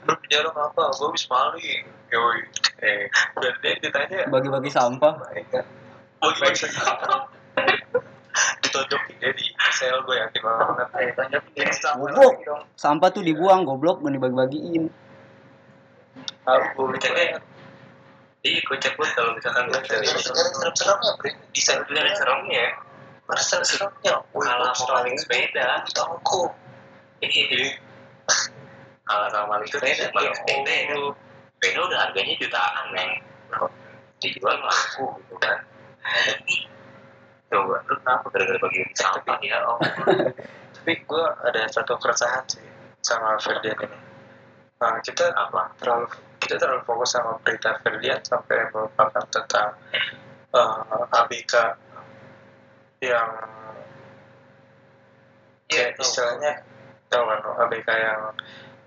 lu penjara kenapa gue bisa maling yoi eh Ferdian ditanya bagi-bagi sampah bagi-bagi ditonjokin dia di sel gue yakin banget Eh, dia Goblok. dong. sampah tuh dibuang goblok bukan dibagi-bagiin harus gue. Iya, kocak banget kalau misalkan gue dari serem-seremnya Bre Itu dari seremnya. Serem-seremnya Woi, Kalah sama maling sepeda. Tangku Iya. Kalau sama maling sepeda, maling sepeda itu sepeda udah harganya jutaan, men. Dijual laku gitu kan. Coba, lu kenapa gara-gara bagi sampah ya? Oh, (laughs) tapi gue ada satu keresahan sih sama Ferdian ini nah, kita apa terlalu kita terlalu fokus sama berita Ferdian sampai melupakan tentang eh, ABK yang kayak istilahnya tahu kan lo, ABK yang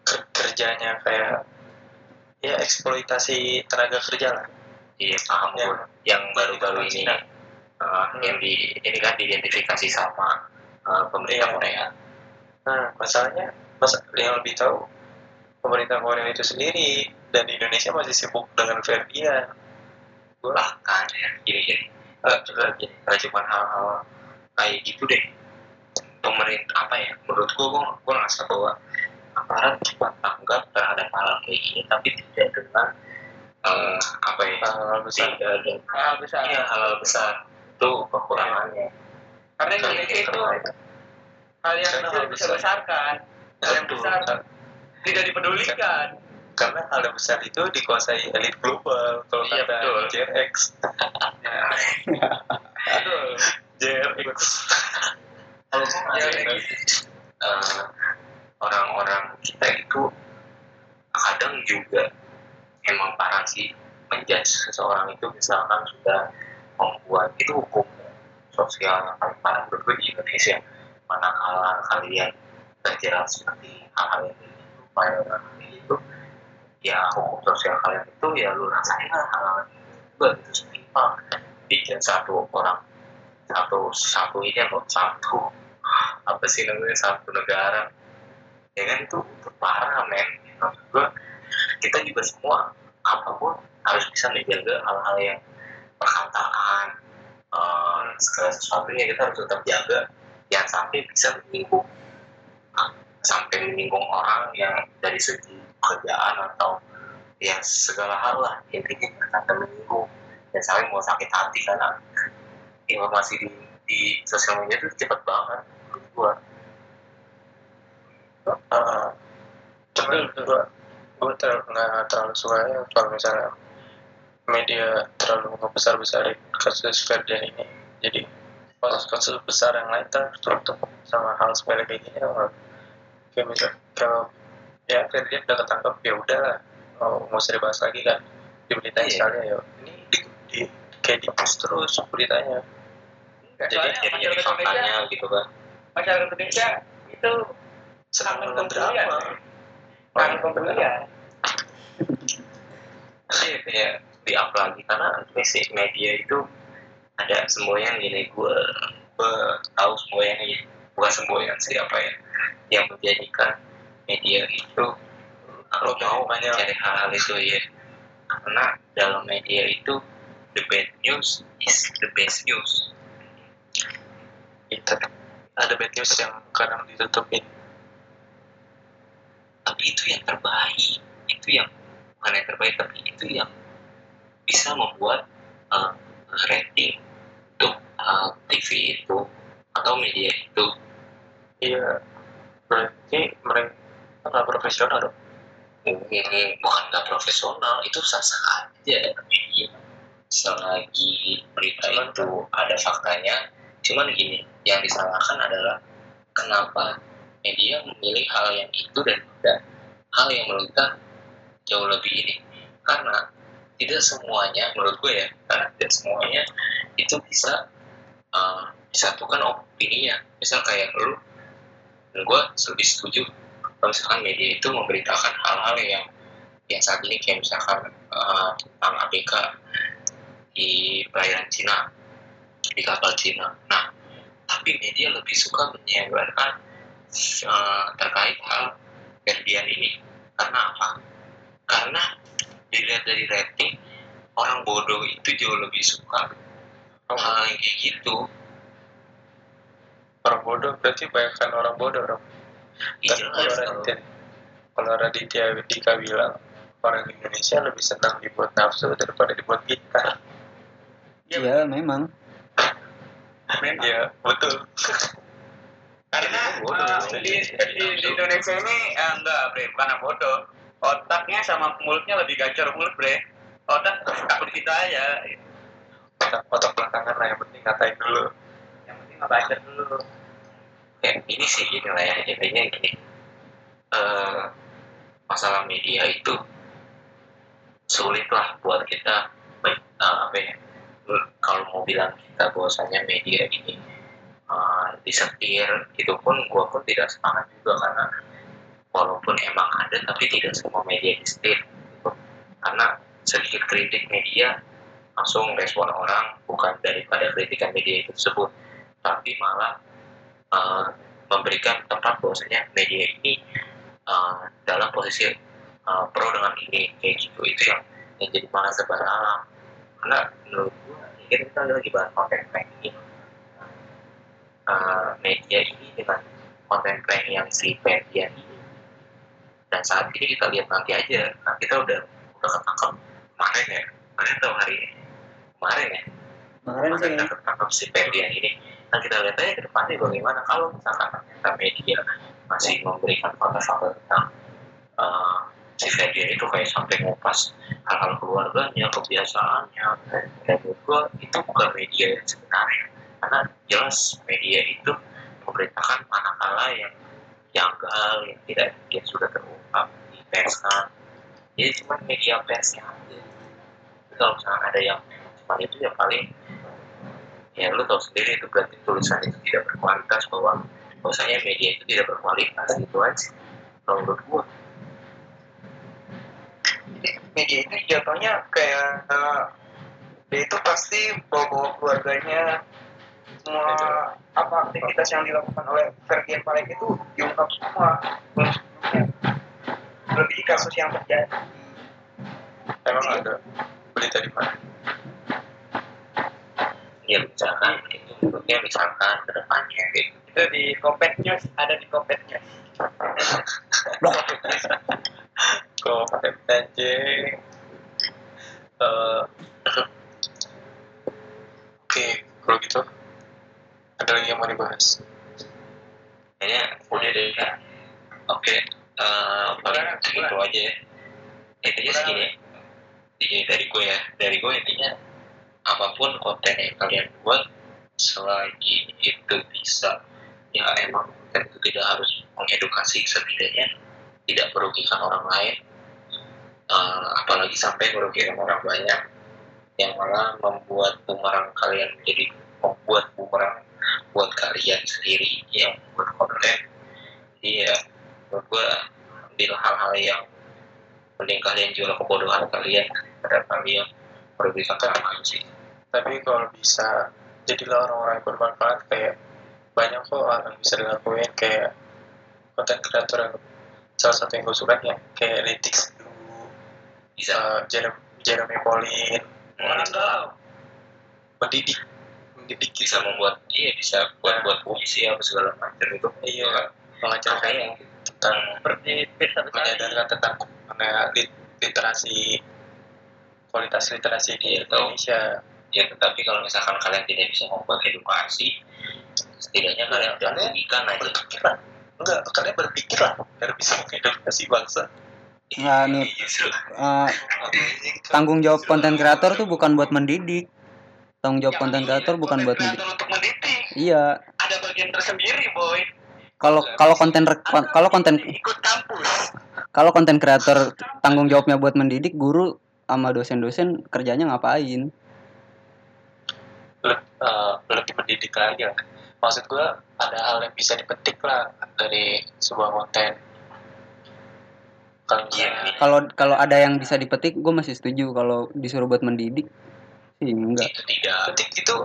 ker- kerjanya kayak ya eksploitasi tenaga kerja lah iya paham Ya. gue. Yang baru-baru ini, uh, yang di ini kan diidentifikasi sama uh, pemerintah Iya. Korea. Nah, masalahnya, mas yang lebih tahu pemerintah Korea itu sendiri dan Indonesia masih sibuk dengan Ferdian. Bahkan ya gini gini eh, juga nggak cuma hal-hal kayak gitu deh pemerintah apa ya menurut gua gua, gua ngerasa bahwa aparat cepat tanggap terhadap hal kayak gini tapi tidak dengan eh, apa ya hal besar. tidak dengan Hal besar. iya hal besar itu kekurangannya Karena Indonesia itu hal yang kecil bisa besar. besarkan. Hal yang besar tidak dipedulikan. Karena hal yang besar itu dikuasai elit global. Kalau Iya, kata betul. JRX, (laughs) Betul. JRX. kalau Ya, eh, orang-orang kita itu kadang juga emang parah sih menjudge seseorang itu misalkan sudah membuat itu hukum sosial yang paling parah menurut gue di Indonesia mana hal kalian terjerat seperti hal-hal yang gitu kayak orang gitu ya hukum sosial kalian itu ya lu rasain lah hal-hal yang juga gitu setimpal bikin satu orang satu satu ini apa satu apa sih namanya satu negara ya kan itu, itu parah men. Maksud gue kita juga semua apa pun harus bisa menjaga hal-hal yang perkataan eh, segala sesuatunya kita harus tetap jaga jangan sampai bisa menyinggung sampai menyinggung orang yang dari segi kerjaan atau ya segala hal lah. Intinya sampai menyinggung. Dan sampai mau sakit hati karena informasi di, di sosial media itu cepet banget gua. Uh, cuman gue gue ter nggak terlalu suka ya kalau misalnya media terlalu ngebesar besarin kasus Ferdian ini. Jadi kasus-kasus besar yang lain tertutup sama hal sepele kayak gini ya kayak misal kalau ya Ferdian udah ketangkep ya udah lah. Mau mau usah dibahas lagi kan. Diberitain Iya. sekali ya ini di, di kayak di push terus beritanya. Enggak, jadi soalnya jadi jadi Indonesia faktanya gitu kan. masyarakat Indonesia itu senang nonton drama. Kangen pembelian Iya kayak di up lagi karena basic media itu ada semboyan gini. Gue gue tahu semboyan ini bukan semboyan siapa ya yang menjadikan media itu kalau mau banyak. cari hal-hal itu ya karena dalam media itu the bad news is the best news. Itu. Ada bad news yang kadang ditutupin. Tapi itu yang terbaik. Itu yang bukan yang terbaik tapi itu yang bisa membuat uh, rating untuk uh, TV itu atau media itu. Iya. Berarti mereka nggak profesional dong? Mm, bukan nggak profesional itu sah sah aja. Media selagi berita Cuman- itu ada faktanya cuman gini yang disalahkan adalah kenapa media memilih hal yang itu dan tidak hal yang menurut kita jauh lebih ini. Karena tidak semuanya menurut gue ya karena tidak semuanya itu bisa uh, disatukan opininya. Misal kayak lu dan gue lebih setuju kalau misalkan media itu memberitakan hal-hal yang yang saat ini kayak misalkan uh, tentang ABK di perairan Cina di kapal Cina. Nah tapi media lebih suka menyebarkan uh, terkait hal Ferdian ini. Karena apa? karena dilihat dari rating orang bodoh itu jauh lebih suka hal yang kayak gitu orang bodoh berarti bayangkan orang bodoh dong Iya, Kan kalau kalau Raditya Dika bilang orang Indonesia lebih senang dibuat nafsu daripada dibuat pintar Iya memang. ya betul. Karena Bodoh, uh, di, di, di Indonesia ini eh, enggak bre bukan bodoh. Otaknya sama mulutnya lebih gacor mulut bre. Otak takut kita aja otak belakangan lah yang penting ngatain dulu. Yang penting ngebaca dulu. Kayak ini sih gini lah ya intinya gini. Eh, masalah media itu sulit lah buat kita eh, apa ya kalau mau bilang kita bahwasanya media ini eh, disetir itu pun gua pun tidak sepakat juga karena walaupun emang ada tapi tidak semua media disetir gitu. karena sedikit kritik media langsung respon orang bukan daripada kritikan media itu tersebut tapi malah eh, memberikan tempat bahwasanya media ini uh, dalam posisi uh, pro dengan ini kayak gitu. Itu yang yang jadi malah sebar alam. Karena menurut gua ya kan kita lagi bahas konten prank ini. Uh, media ini dengan konten prank yang si Ferdian ini. Dan saat ini kita lihat nanti aja. Nah kita udah udah ketangkep kemarin ya. Kemarin atau hari ini kemarin ya. Kemarin sih. kita ketangkap si Ferdian ini. Nah kita lihat aja ke depannya bagaimana kalau misalkan ternyata media masih memberikan fakta-fakta tentang uh, si Ferdian itu kayak sampai ngupas hal-hal keluarganya, kebiasaannya. Dan menurut gua itu bukan media yang sebenarnya. Karena jelas media itu memberitakan manakala yang janggal yang tidak yang sudah terungkap di pers kan. Jadi cuma media persnya aja. Kalau misalkan ada yang cuma itu ya paling ya lu tahu sendiri itu berarti tulisan itu tidak berkualitas bahwa bahwasanya media itu tidak berkualitas itu aja kalau menurut gua. Media itu jatuhnya kayak eh, dia itu pasti bawa-bawa keluarganya semua apa aktivitas yang dilakukan oleh Ferdian Palek itu diungkap semua. Lebih kasus yang terjadi. Emang ada berita di mana ya misalkan itu menurutnya misalkan ke depannya gitu itu di Kopet News ada di Kopet News (laughs) Konten anjing. Eh, Oke, kalau gitu ada lagi yang mau dibahas? kayaknya udah deh ya. oke eh, paling segitu aja ya intinya segini Intinya dari gue ya dari gue intinya apa pun konten yang kalian buat selagi itu bisa ya emang konten itu tidak harus mengedukasi setidaknya tidak merugikan orang lain Eh, apalagi sampai merugikan orang banyak yang malah membuat bumerang kalian menjadi membuat bumerang buat kalian sendiri yang buat konten. Jadi ya gue ambil hal-hal yang mending kalian jual kebodohan kalian pada kalian orang sih. Tapi kalau bisa jadilah orang-orang yang bermanfaat kayak banyak kok hal yang bisa dilakuin kayak konten kreator yang salah satu yang gue suka ya kayak Letix dulu bisa. uh, Jeremy, Jeremy Pauline Orang galau. mendidik mendidik bisa membuat iya bisa buat buat puisi apa segala macam itu. Iya. Mengajarkan makanya tentang Seperti Pirsa Besari. menyadarkan tentang mengenai lit- literasi kualitas literasi di Iya. Indonesia. Ya tetapi kalau misalkan kalian tidak bisa membuat edukasi setidaknya kalian udah merugikan aja. berpikir lah enggak kalian berpikir lah biar bisa mengedukasi bangsa. Nggak, nih eh, tanggung jawab konten kreator tuh bukan buat mendidik. Tanggung jawab konten kreator bukan buat mendidik. mendidik. Iya. Ada bagian tersendiri boy. Kalau kalau konten kalau konten ikut kampus. kalau konten kreator tanggung jawabnya buat mendidik guru sama dosen-dosen kerjanya ngapain Le- eh, lebih mendidik lagi lah. maksud gue ada hal yang bisa dipetik lah dari sebuah konten kalau Iya. kalau kalau ada yang bisa dipetik gue masih setuju kalau disuruh buat mendidik sih enggak itu tidak petik itu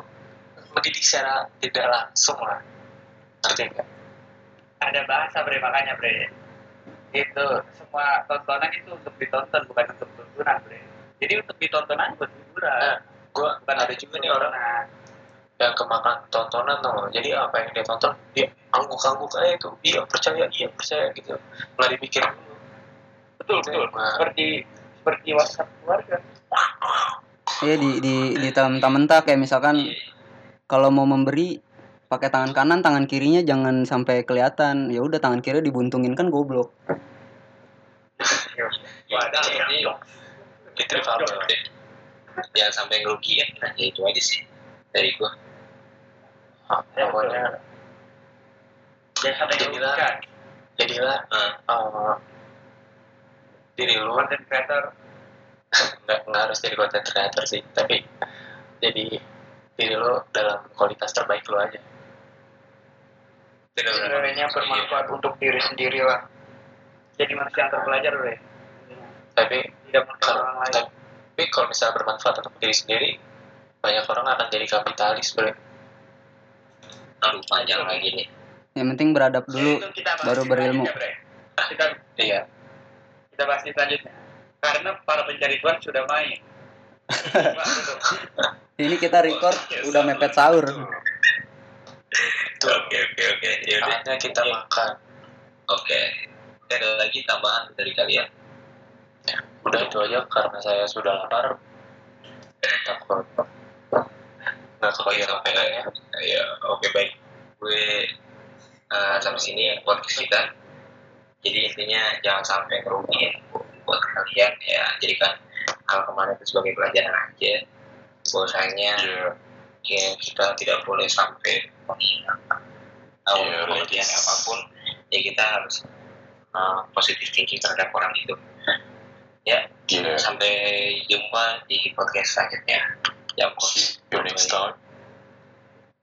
mendidik secara tidak langsung lah ngerti nggak Ada bahasa bre makanya bre. Itu semua tontonan itu untuk ditonton bukan untuk tuntunan bre. Jadi untuk ditonton aja buat hiburan. nah gue Bukan ada juga nih orang yang kemakan tontonan tuh jadi apa yang dia tonton dia angguk-angguk aja itu. Iya percaya iya percaya gitu. Nggak dipikir dulu Betul betul. Nah. Seperti seperti WhatsApp keluarga. ya di di di mentah kayak misalkan kalau mau memberi pakai tangan kanan tangan kirinya jangan sampai kelihatan. Ya udah tangan kiri dibuntungin kan goblok. Wadah ini itu kalau jangan sampai ngerugiin. Nah ya itu aja sih dari gua. Ah, pokoknya Jangan sampai Jadilah- jadilah. Nah, eh, diri lu. Content creator. Nggak nggak harus jadi content creator sih tapi jadi diri lu dalam kualitas terbaik lu aja. Sebenarnya bermanfaat untuk diri sendiri lah jadi manusia yang terpelajar bre. tapi Tidak kalau orang lain. tapi kalau misalnya bermanfaat untuk diri sendiri banyak orang akan jadi kapitalis bre. Aduh panjang lagi nih yang penting beradab dulu kita baru berilmu. selanjutnya, Bre. Kita iya. kita bahas selanjutnya. Karena para pencari Tuhan sudah main. (laughs) Ini kita record udah mepet sahur. Oke oke oke. Ya saatnya kita makan. Oke. Oke, ada lagi tambahan dari kalian udah itu aja karena saya sudah lapar. Takut. Nggak oke kebayang sampai makanannya ya. Oke baik. Gue eh, sampai sini ya podcast kita jadi intinya jangan sampai ngerugiin buat kalian ya. Jadikan hal kemarin itu sebagai pelajaran aja. Bahwasanya ya, kita tidak boleh sampai menghinakan atau Iya, kemudian logis. apa pun. Ya kita harus uh, positif thinking terhadap orang itu ya Gila. sampai jumpa di podcast selanjutnya ya See you next time.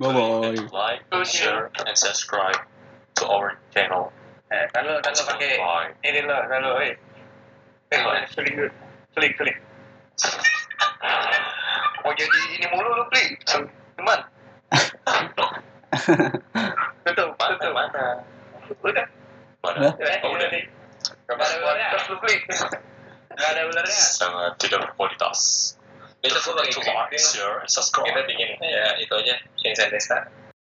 bye bye Like, share, and subscribe to our channel. Eh, kalau kalau pakai ini lo, kalau eh. Eh, dulu. Seling, seling. mau jadi ini mulu lu pli teman Tutup, Mana? tutup. Mana? Udah. Mana? Udah. Oh, udah. ularnya. terus lu pli Gak ada ularnya. Sangat tidak berkualitas. besok gue To like, share, subscribe. kita bikin ya itu aja Vincent Desta